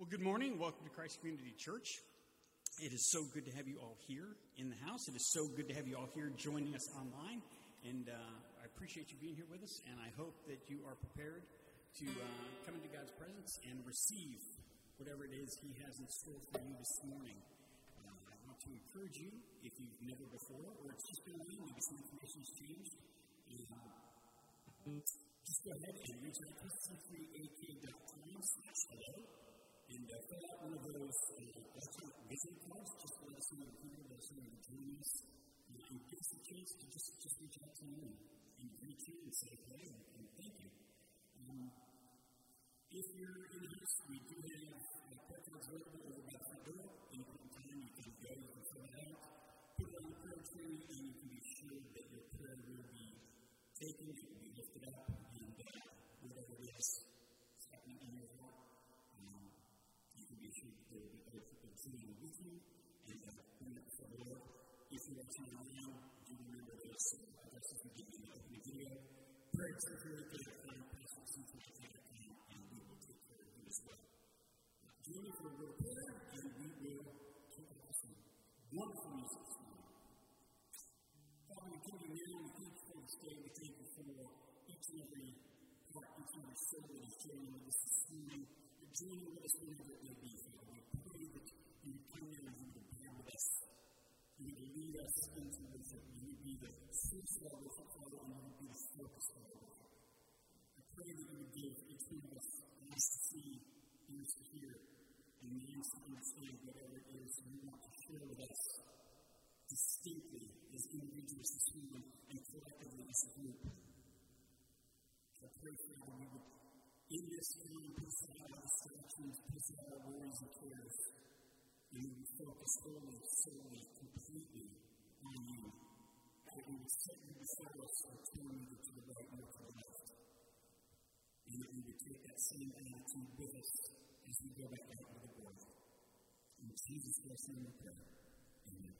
Well, good morning. Welcome to Christ Community Church. It is so good to have you all here in the house. It is so good to have you all here joining us online. And uh, I appreciate you being here with us. And I hope that you are prepared to uh, come into God's presence and receive whatever it is He has in store for you this morning. Uh, I want to encourage you, if you've never before, or it's just been a while, maybe some has changed, just go ahead and reach out to c3ak.com slash hello and uh, fill out one of those uh, visiting cards just let us know you're here, let us know you're joining us, uh, and give us a chance to just, just reach out to you and, greet you and say hello and, thank you. Um, if you're in house, we do have uh, prayer cards available over by the front door. Any point in time, you can go, you can fill it out, put it on the prayer tree, and you can be sure that your prayer will be taken, it will be lifted up, and uh, whatever it is do remember those addresses we give you Cynthia, and we will take care of you as well. For a little prayer, and we will off some wonderful music this. Father, we to you now, thank you for this day, we thank you for each and every each and every soul that is joining us this morning. You're joining us whenever it may be, substance of the church may be the source level for Father and may be the focus level. I pray that you would give each one of us eyes to see, ears to hear, and minds to understand whatever it is you want to share with us distinctly as individuals as human and collectively as a group. I pray, Father, we would in this time piece out our distractions, piece out our worries and cares, and we would focus solely, solely, completely setting the source or to the right or to the left. And that we would take that same attitude with us as we go back out into the world. In Jesus' name we pray. Amen.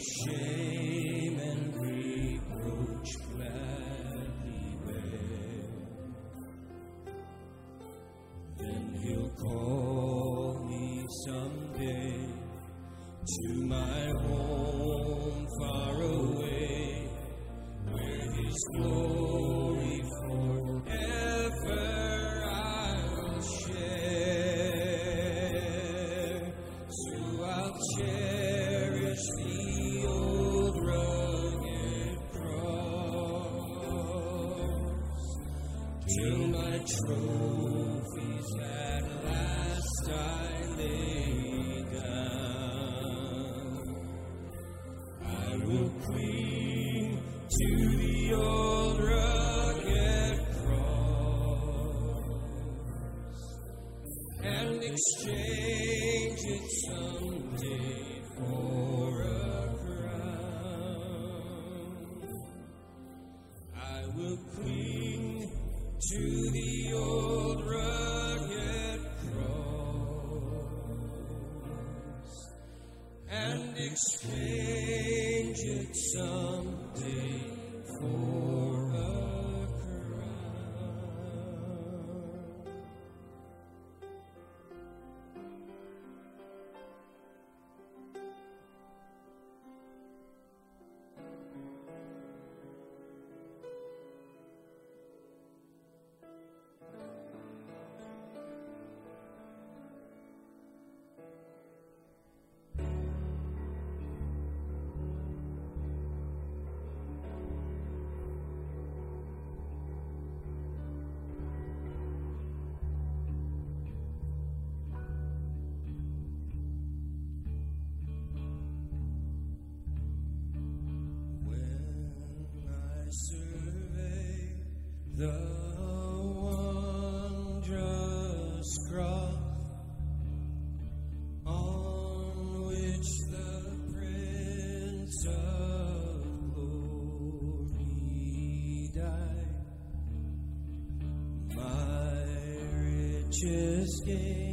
shame. The wondrous cross on which the Prince of Glory died, my gain.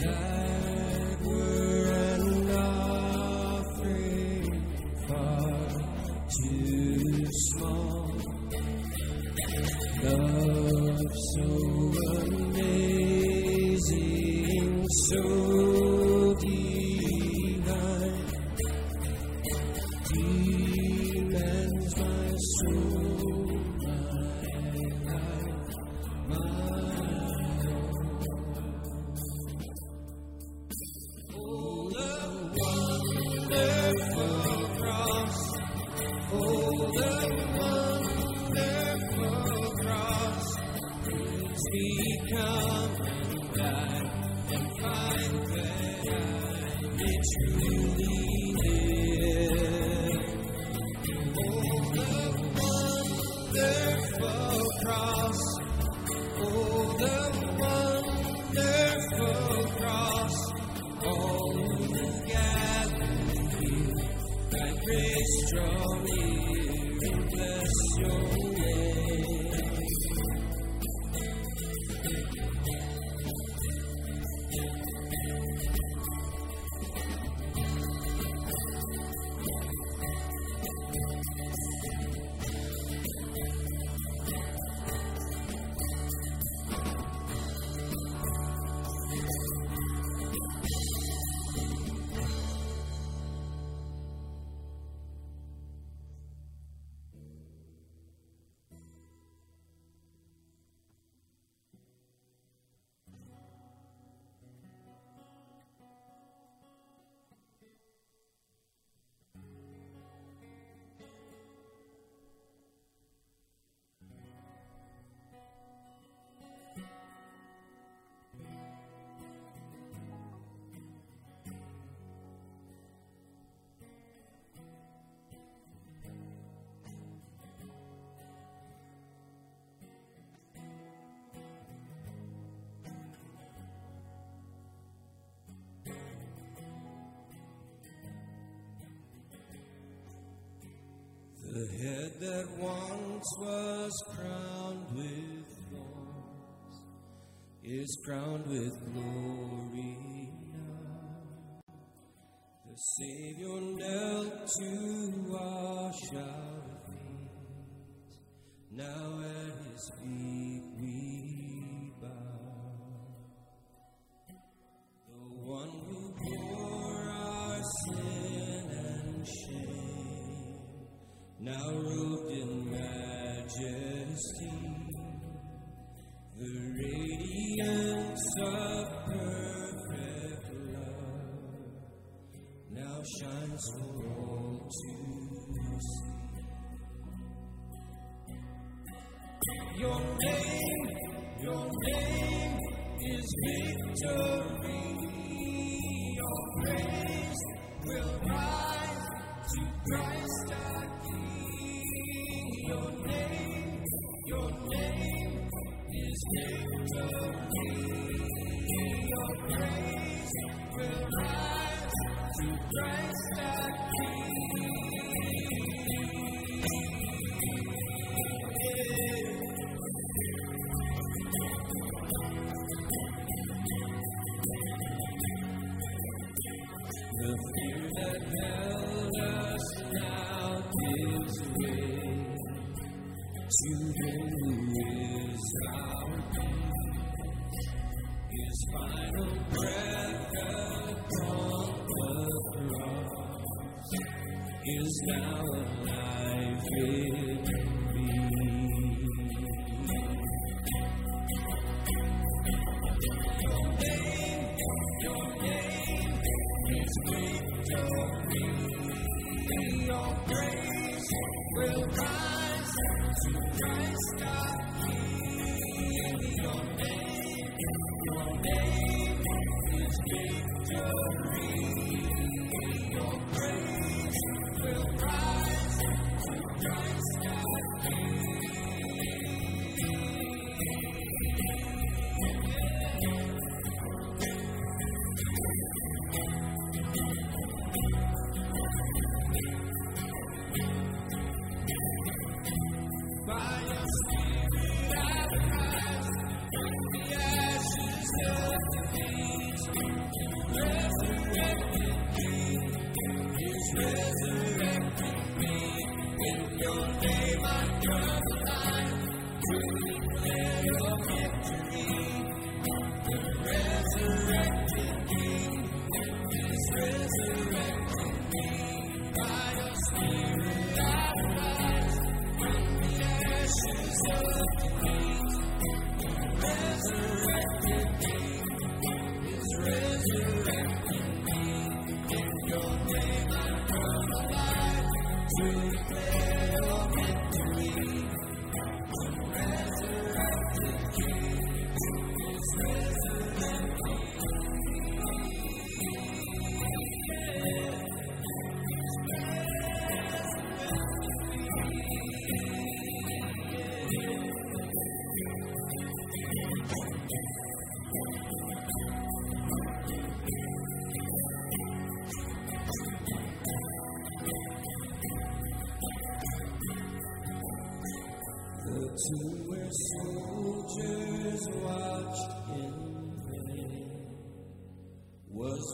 God. The head that once was crowned with thorns is crowned with glory now. The Savior knelt to wash our feet, now at his feet. down.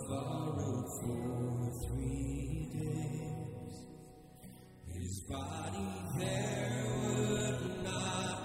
borrowed for three days. His body there would not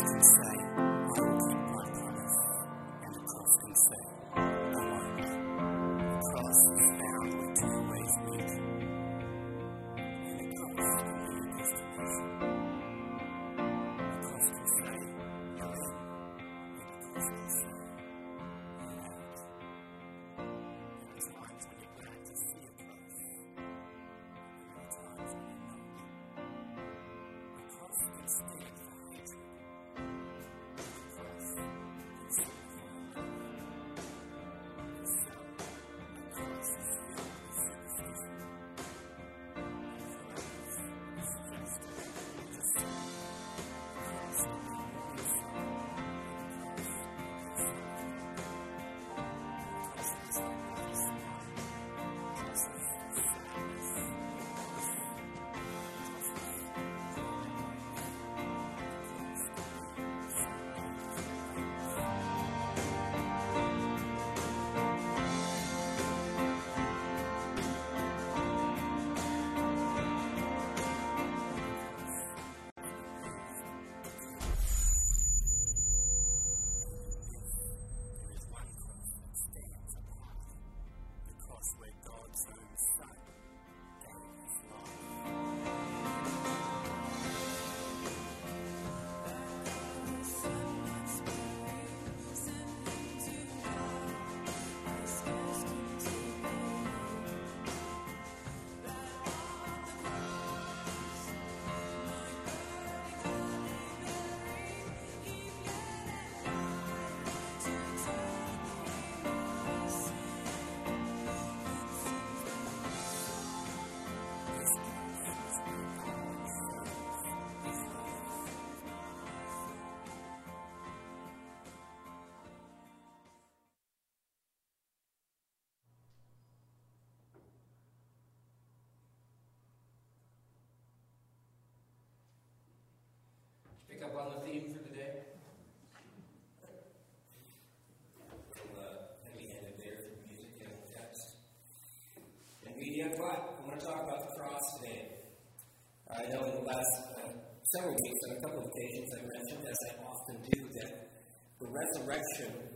existence Pick up on the theme for the day. We'll uh, there music and text. And media, but I want to talk about the cross today. I know in the last uh, several weeks on a couple of occasions I mentioned, as I often do, that the resurrection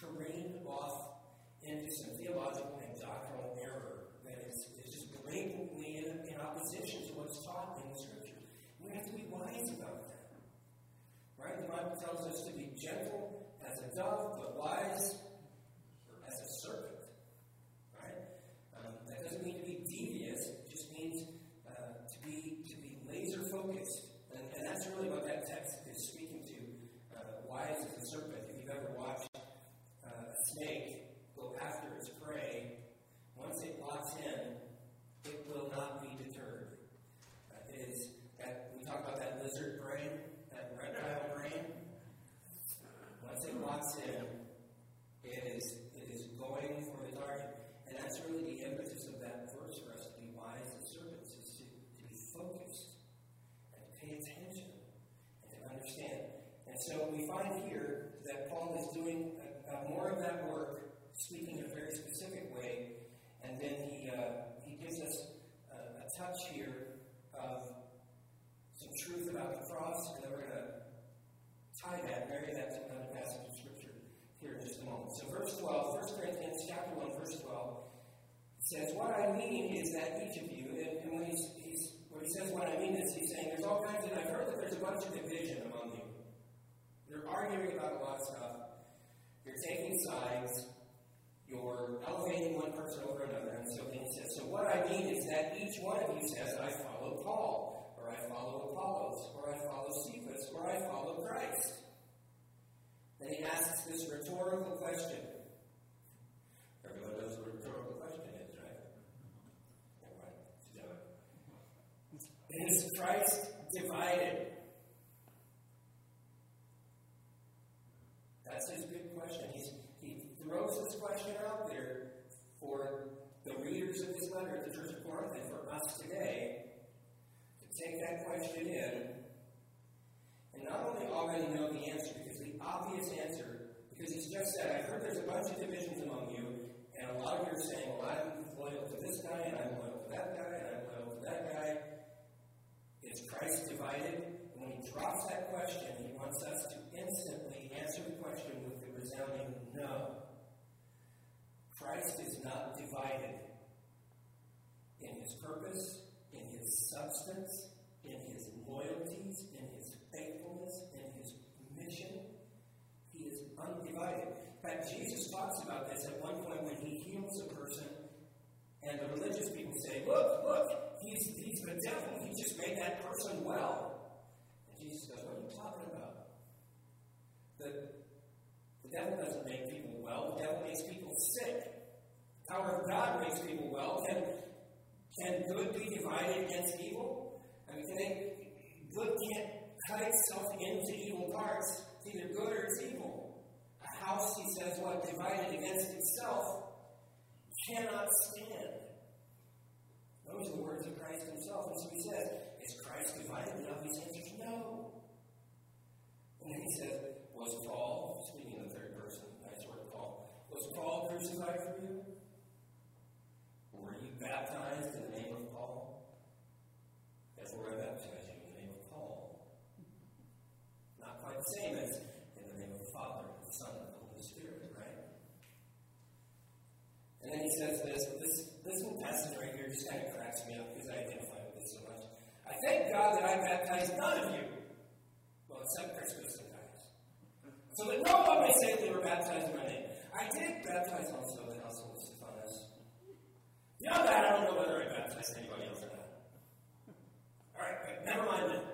careened off into some theological and doctrinal error that is, is just blatantly in, in opposition to what's taught in the Scripture. We have to be wise about that. Right? The Bible tells us to be gentle as a dove, but wise as a serpent. Right? Um, that doesn't mean to be devious. It just means uh, to be to be laser focused, and, and that's really what that text is speaking to. Uh, wise as a serpent. If you've ever watched uh, a snake go after its prey, once it locks in, it will not be deterred. Uh, it is that we talk about that lizard brain, that reptile brain. Once it locks in, it is it is going for the target. And that's really the impetus of that verse for us to be wise as serpents, is to, to be focused and to pay attention and to understand. And so we find here that Paul is doing uh, uh, more of that work, speaking in a very specific way, and then he, uh, he gives us a, a touch here of some truth about the cross, and then we're going to tie that, marry that to another passage of Scripture here in just a moment. So, verse 12, 1 Corinthians chapter 1, verse 12, says, What I mean is that each of you, and, and when, he's, he's, when he says what I mean is, he's saying there's all kinds of, I've heard that there's a bunch of division among you. You're arguing about a lot of stuff. You're taking sides. You're elevating one person over another. And so then he says, So what I mean is that each one of you says, I follow Paul, or I follow Apollos, or I follow Cephas, or I follow Christ. Then he asks this rhetorical question. Everyone knows what a rhetorical question is, right? Do it. Is Christ divided? That's his big question. He's, he throws this question out there for the readers of this letter at the Church of Corinth and for us today to take that question in and not only already know the answer, because the obvious answer, because he's just said, I've heard there's a bunch of divisions among you, and a lot of you are saying, well, I'm loyal to this guy, and I'm loyal to that guy, and I'm loyal to that guy. Is Christ divided? When he drops that question, he wants us to instantly answer the question with the resounding no. Christ is not divided in his purpose, in his substance, in his loyalties, in his faithfulness, in his mission. He is undivided. In fact, Jesus talks about this at one point when he heals a person, and the religious people say, Look, look, he's, he's the devil. He just made that person well. And Jesus goes, What are you talking about? The, the devil doesn't make people well, the devil makes people sick. The power of God makes people well. Can, can good be divided against evil? I mean, they, good can't cut itself into evil parts. It's either good or it's evil. A house, he says, what divided against itself cannot stand. Those are the words of Christ himself. And so he says, Is Christ divided? And the obvious answer is no. And then he says, Was Paul, speaking in the third person, nice word, Paul, was Paul crucified for you? Were you baptized in the name of Paul? Therefore, I baptize you in the name of Paul. Not quite the same as in the name of the Father, the Son, and the Holy Spirit, right? And then he says this, this, this little passage right here just kind of cracks me up because I identify with this so much. I thank God that I baptized none of you. Well, except and Gaius. So that no one may say they were baptized in my name. I did baptize myself the household of Stephanus. Beyond that, I don't know whether I baptized anybody else or not. All right, right never mind that.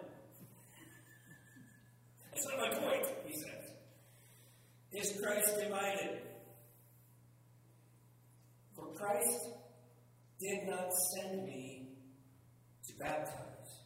That's not my point, he says. Is Christ divided? For Christ did not send me to baptize,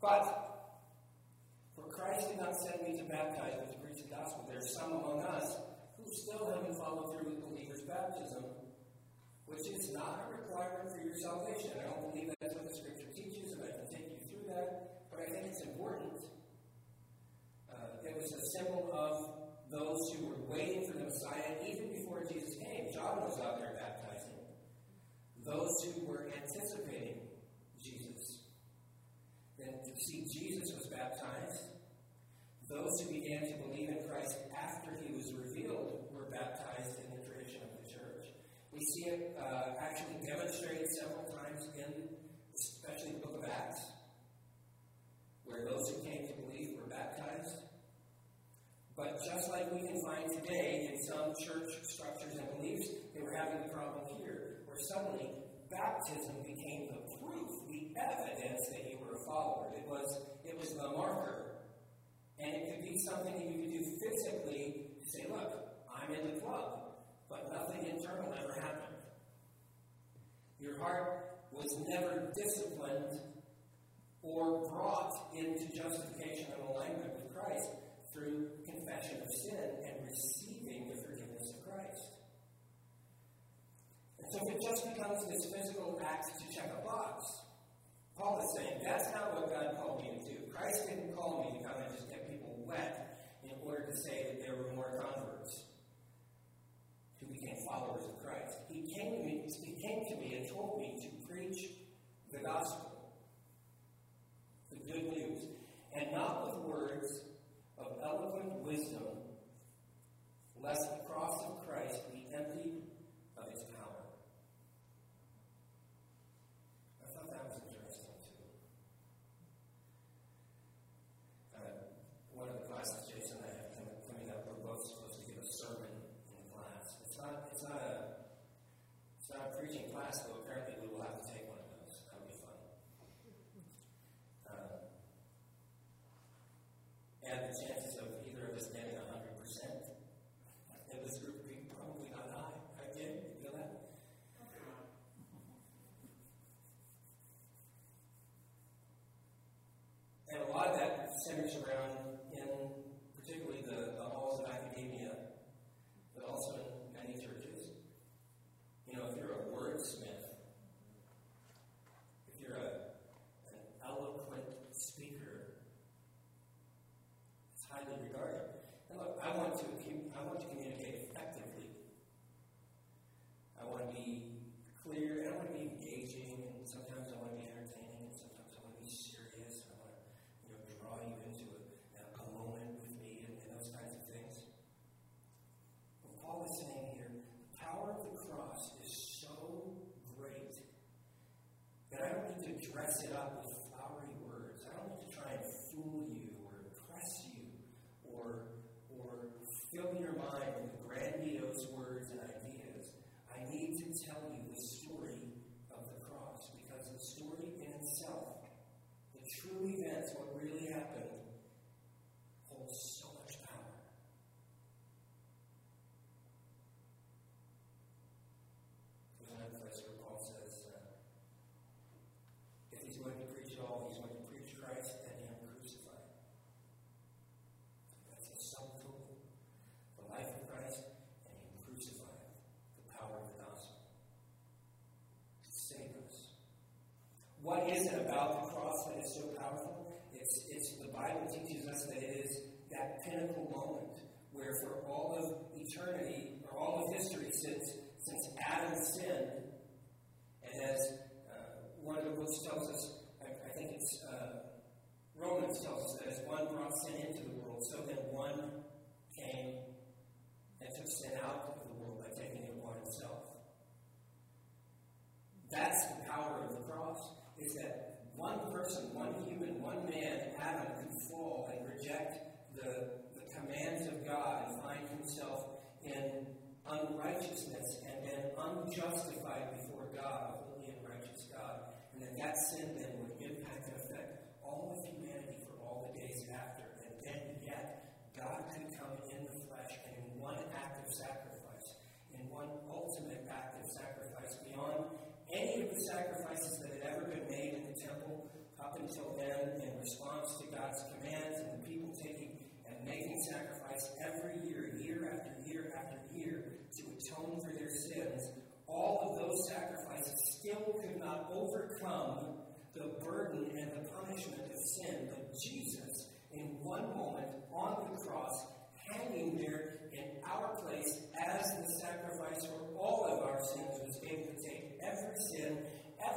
But Your heart was never disciplined or brought into justification and alignment with Christ through confession of sin and receiving the forgiveness of Christ. And so if it just becomes this physical act to check a box, Paul is saying that's not what God called me to do. Christ didn't call me to come and just get people wet in order to say that there were more converts followers of Christ. He came, me, he came to me and told me to preach the gospel, the good news, and not with words of eloquent wisdom, lest the cross of Christ be emptied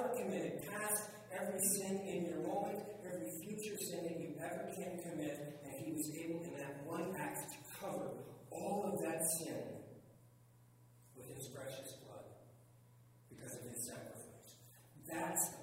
ever committed, past every sin in your moment, every future sin that you ever can commit, and He was able in that one act to cover all of that sin with His precious blood because of His sacrifice. That's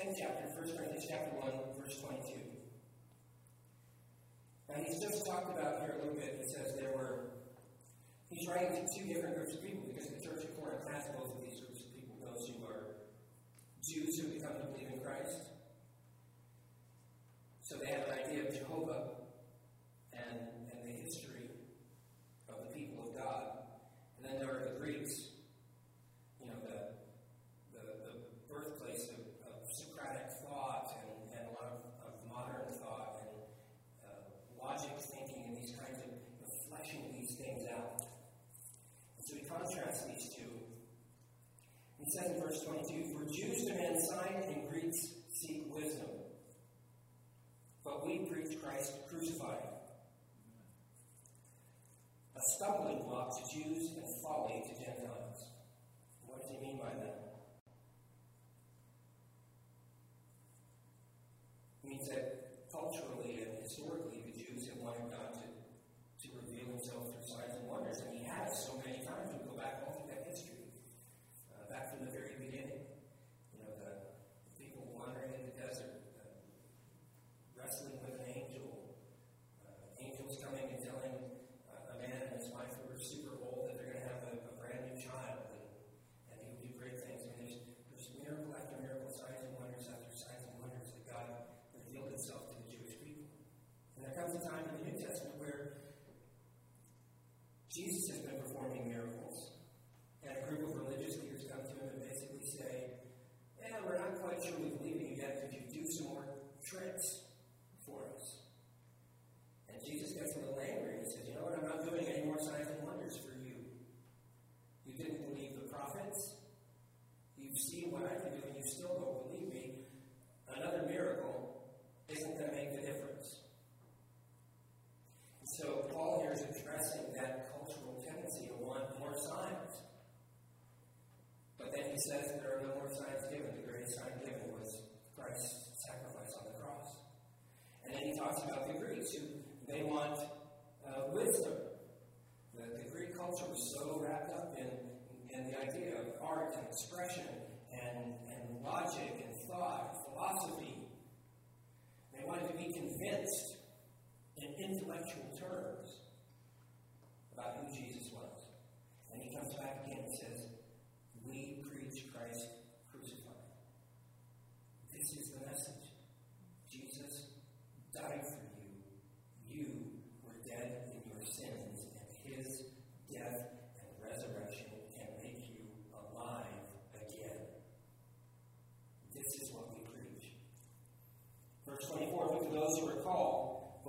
Same chapter, 1 Corinthians chapter 1, verse 22. Now he's just talked about here a little bit. He says there were, he's writing to two different groups of people because the church of Corinth has both of these groups of people those who are Jews who become to believe in Christ. So they have an idea of Jehovah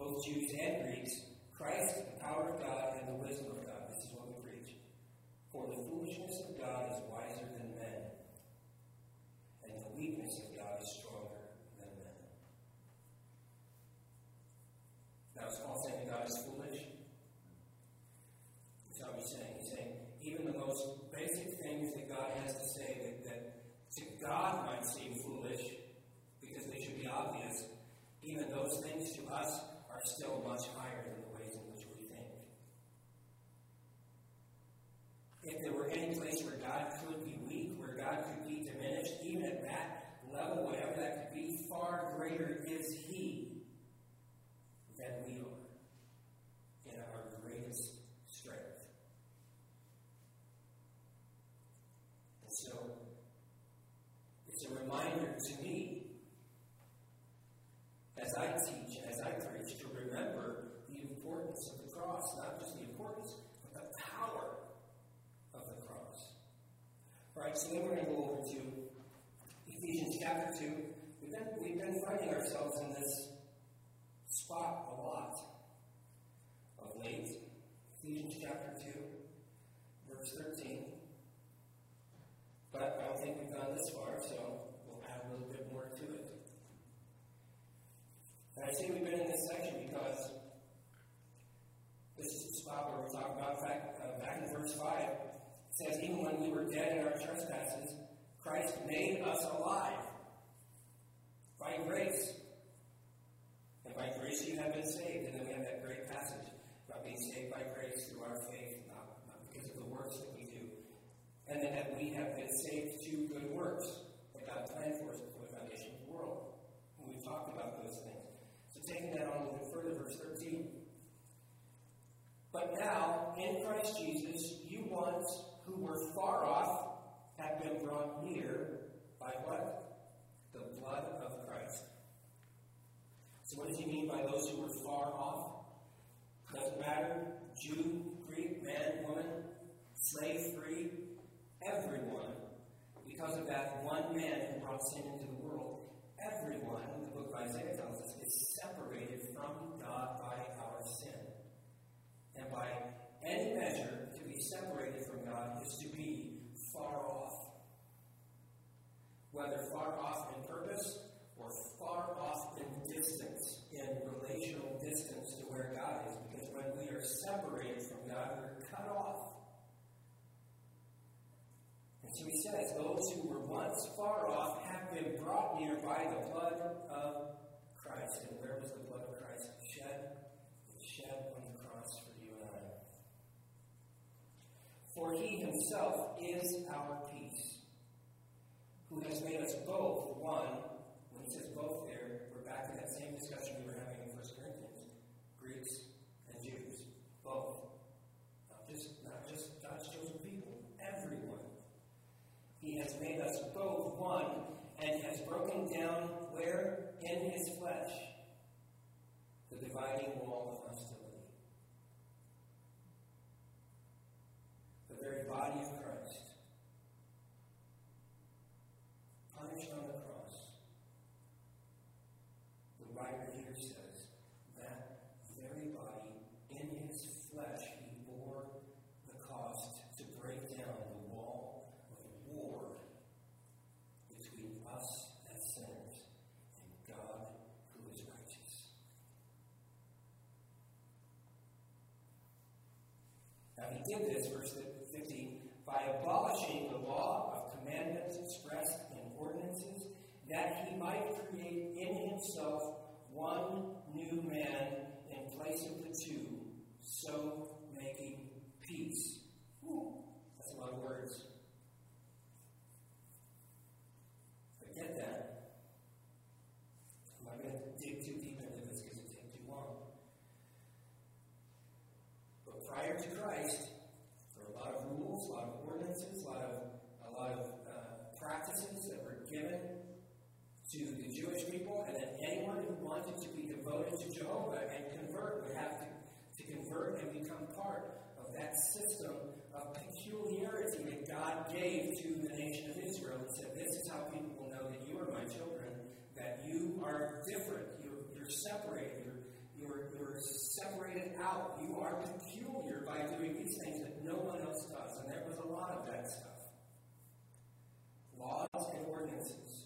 both Jews and Greeks, Christ, the power of God and the wisdom of God. This is what we preach. For the foolishness of God is wiser than Christ Jesus, you once who were far off have been brought near by what? The blood of Christ. So, what does he mean by those who were far off? Doesn't matter, Jew, Greek, man, woman, slave, free, everyone, because of that one man who brought sin into the world, everyone, the book of Isaiah tells us, is separated from God by our sin. And by any measure, to be separated from God is to be far off. Whether far off in purpose or far off in distance, in relational distance to where God is. Because when we are separated from God, we're cut off. And so he says, Those who were once far off have been brought near by the blood of Christ. And where was the blood of Christ shed? It was shed on the cross for you and I. For he himself is our peace, who has made us both one. When he says both there, we're back to that same discussion we were having in 1 Corinthians Greeks and Jews. Both. Not just, not just God's chosen people, everyone. He has made us both one and has broken down where? In his flesh. The dividing wall of hostility. The very body of Christ. might create in himself one new man in place of the two, so making peace. That's a lot of words. Forget get that. Devoted to Jehovah and convert would have to, to convert and become part of that system of peculiarity that God gave to the nation of Israel and said, This is how people will know that you are my children, that you are different, you're, you're separated, you're, you're, you're separated out, you are peculiar by doing these things that no one else does. And there was a lot of that stuff. Laws and ordinances.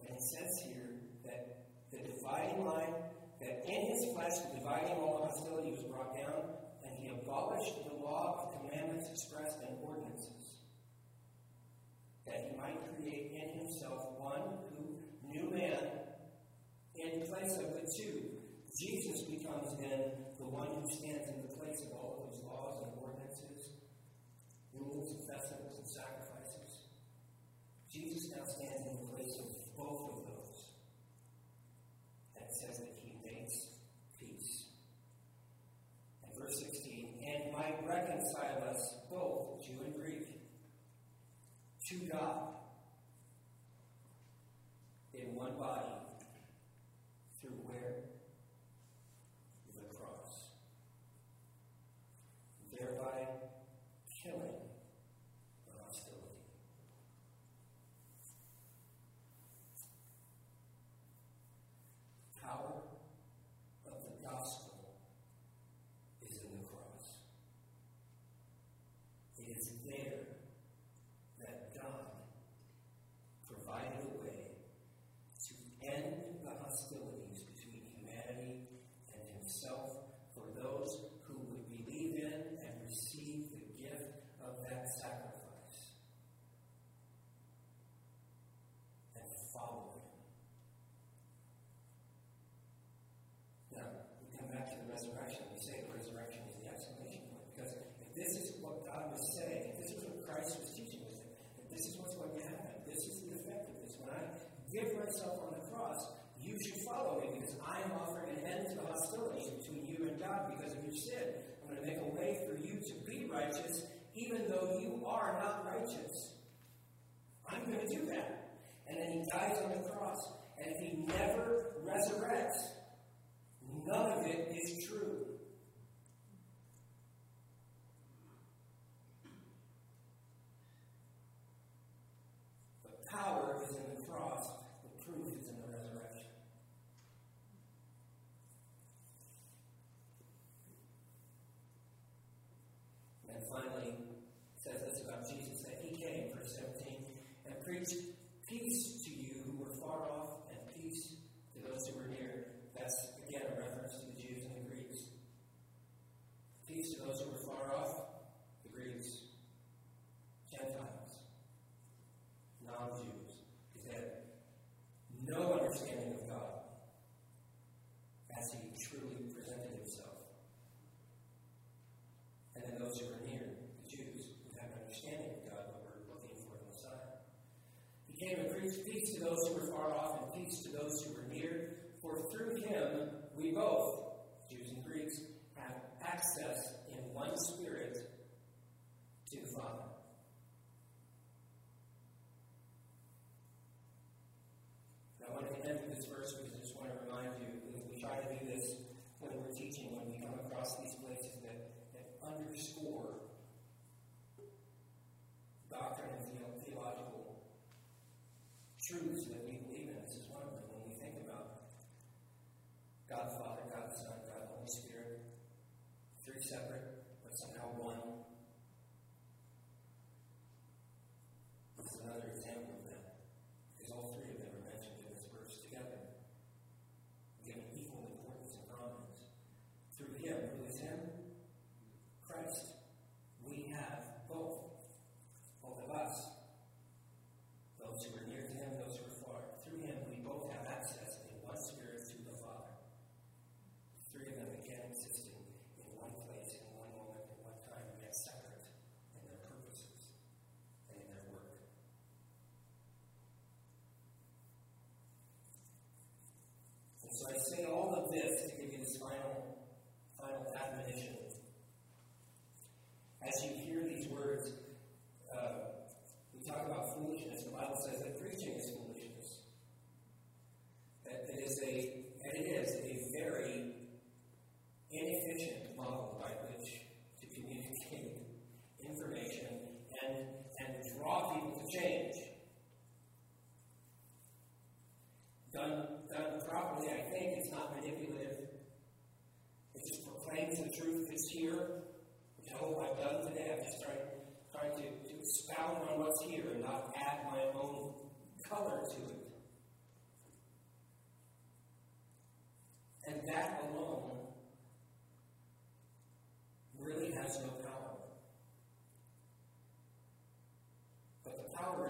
And it says here that the dividing line, that in his flesh the dividing wall of hostility was brought down, and he abolished the law of commandments expressed in ordinances, that he might create in himself one who, new man, in place of the two. Jesus becomes then the one who stands in the place of all those laws and ordinances, rules and festivals and sacrifices. Jesus now stands in the place of both of those. And it says that he makes peace. And verse 16, and might reconcile us both, Jew and Greek, to God in one body through where?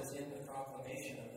Is in the proclamation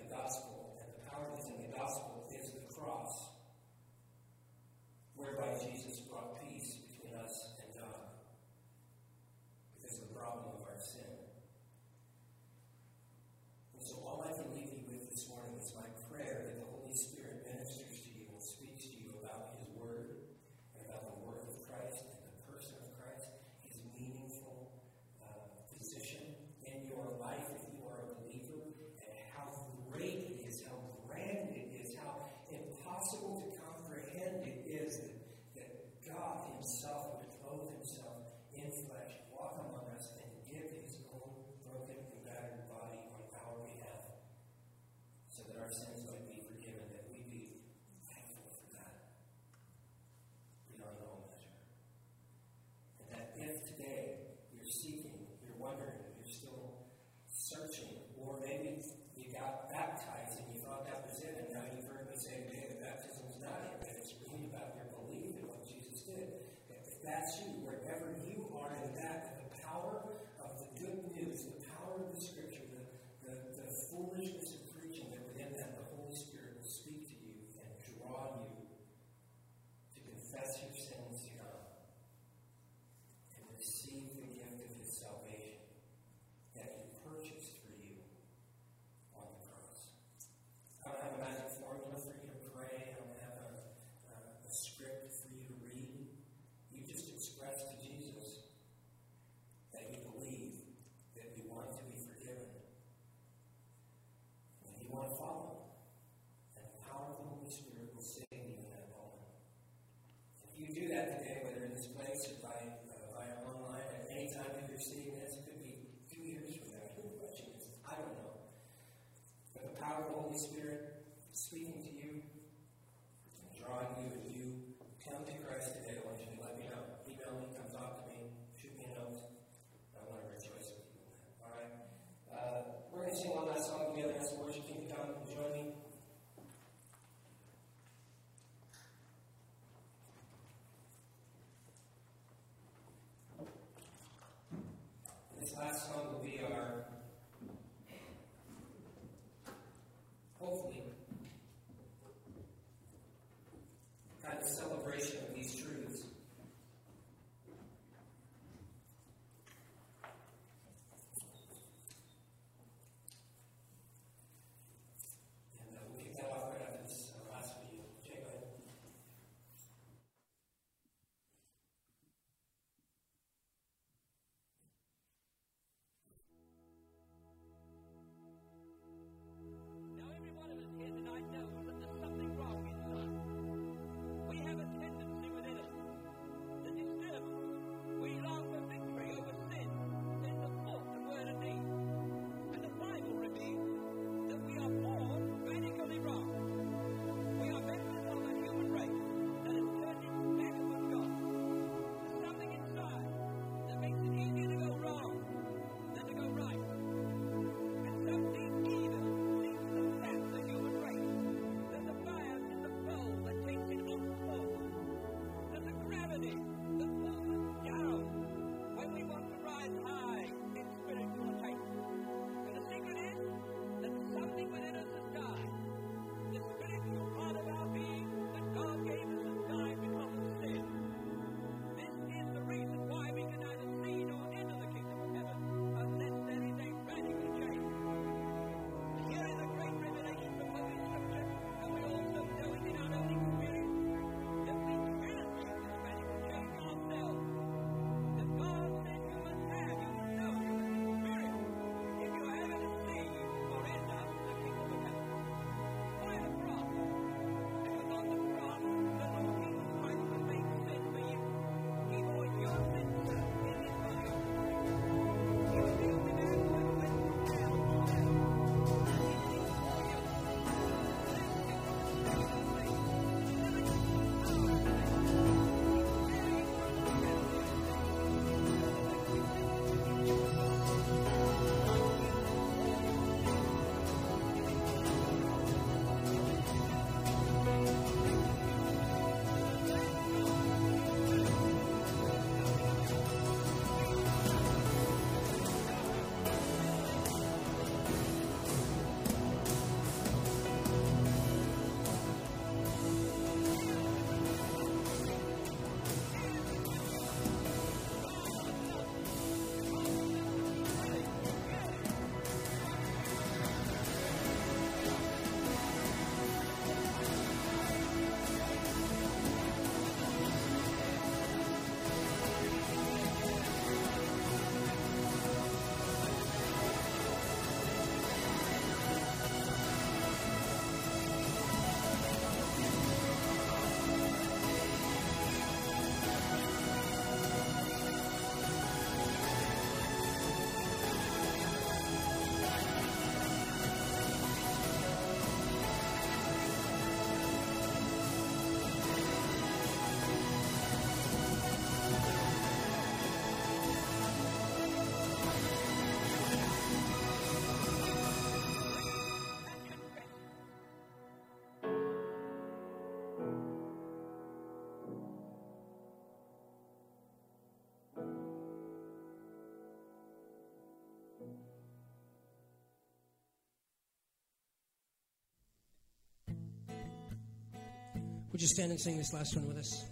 Would you stand and sing this last one with us?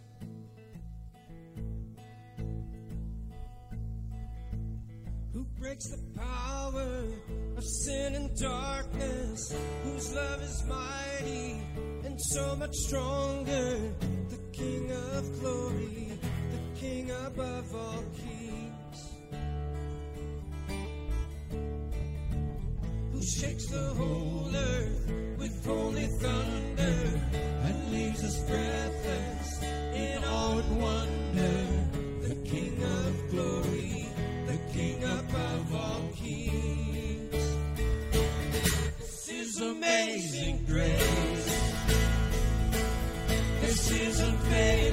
Who breaks the power of sin and darkness? Whose love is mighty and so much stronger? The King of glory, the King above all kings. Who shakes the whole earth with holy thunder breathless in awe and wonder? The King of glory, the King above all kings. This is amazing grace. This is unfailing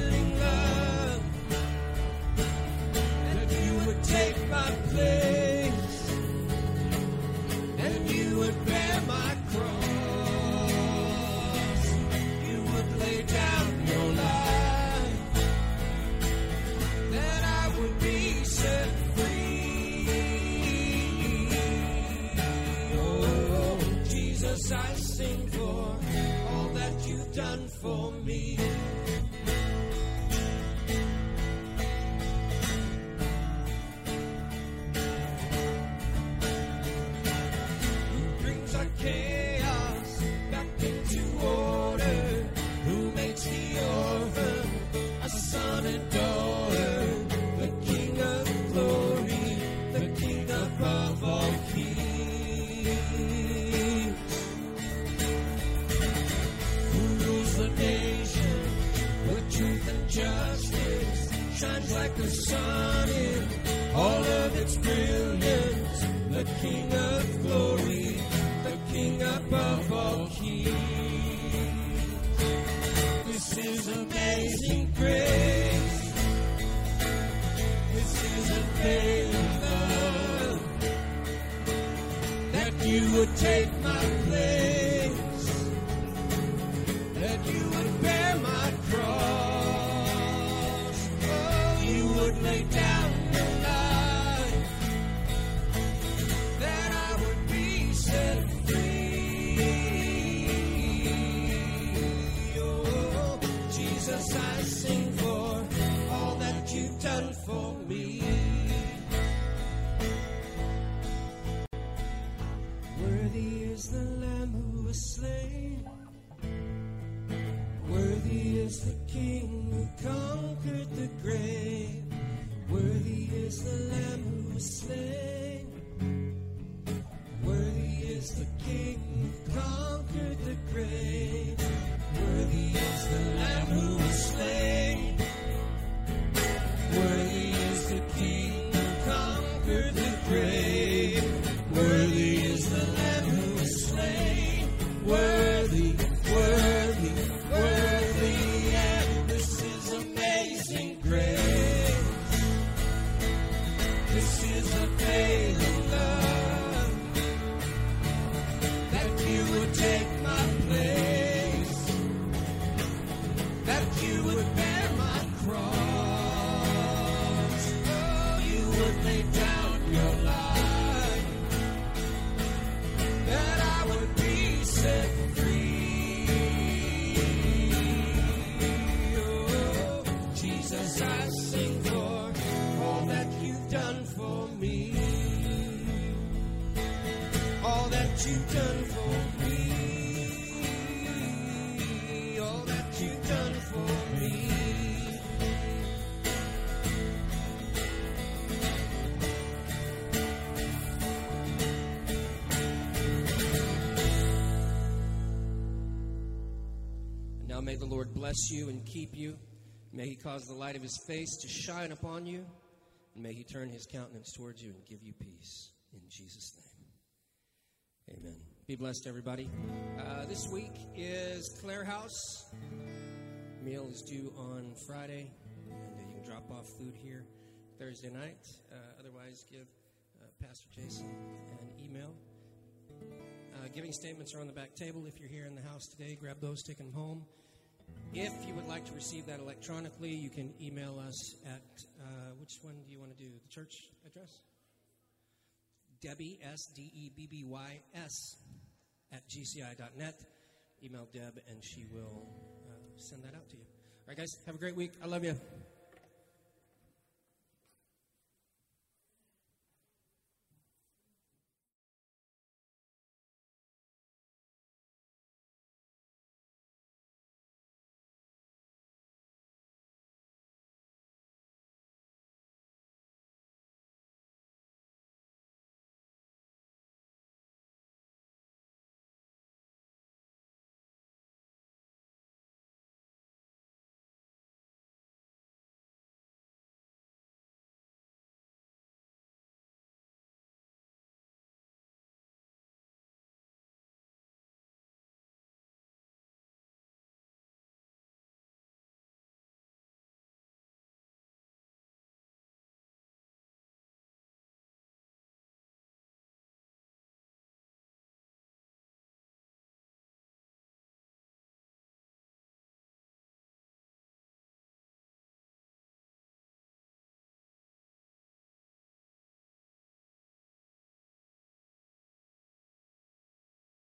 amazing grace. This is unfailing love. That you would take my place. That you would bear may the Lord bless you and keep you. May he cause the light of his face to shine upon you. And may he turn his countenance towards you and give you peace. In Jesus' name. Amen. Be blessed, everybody. Uh, this week is Clare House. Meal is due on Friday, and you can drop off food here Thursday night. Uh, otherwise, give uh, Pastor Jason an email. Uh, giving statements are on the back table. If you're here in the house today, grab those, take them home. If you would like to receive that electronically, you can email us at uh, which one do you want to do? The church address? Debbie, S D E B B Y S, at gci.net. Email Deb and she will uh, send that out to you. All right, guys, have a great week. I love you.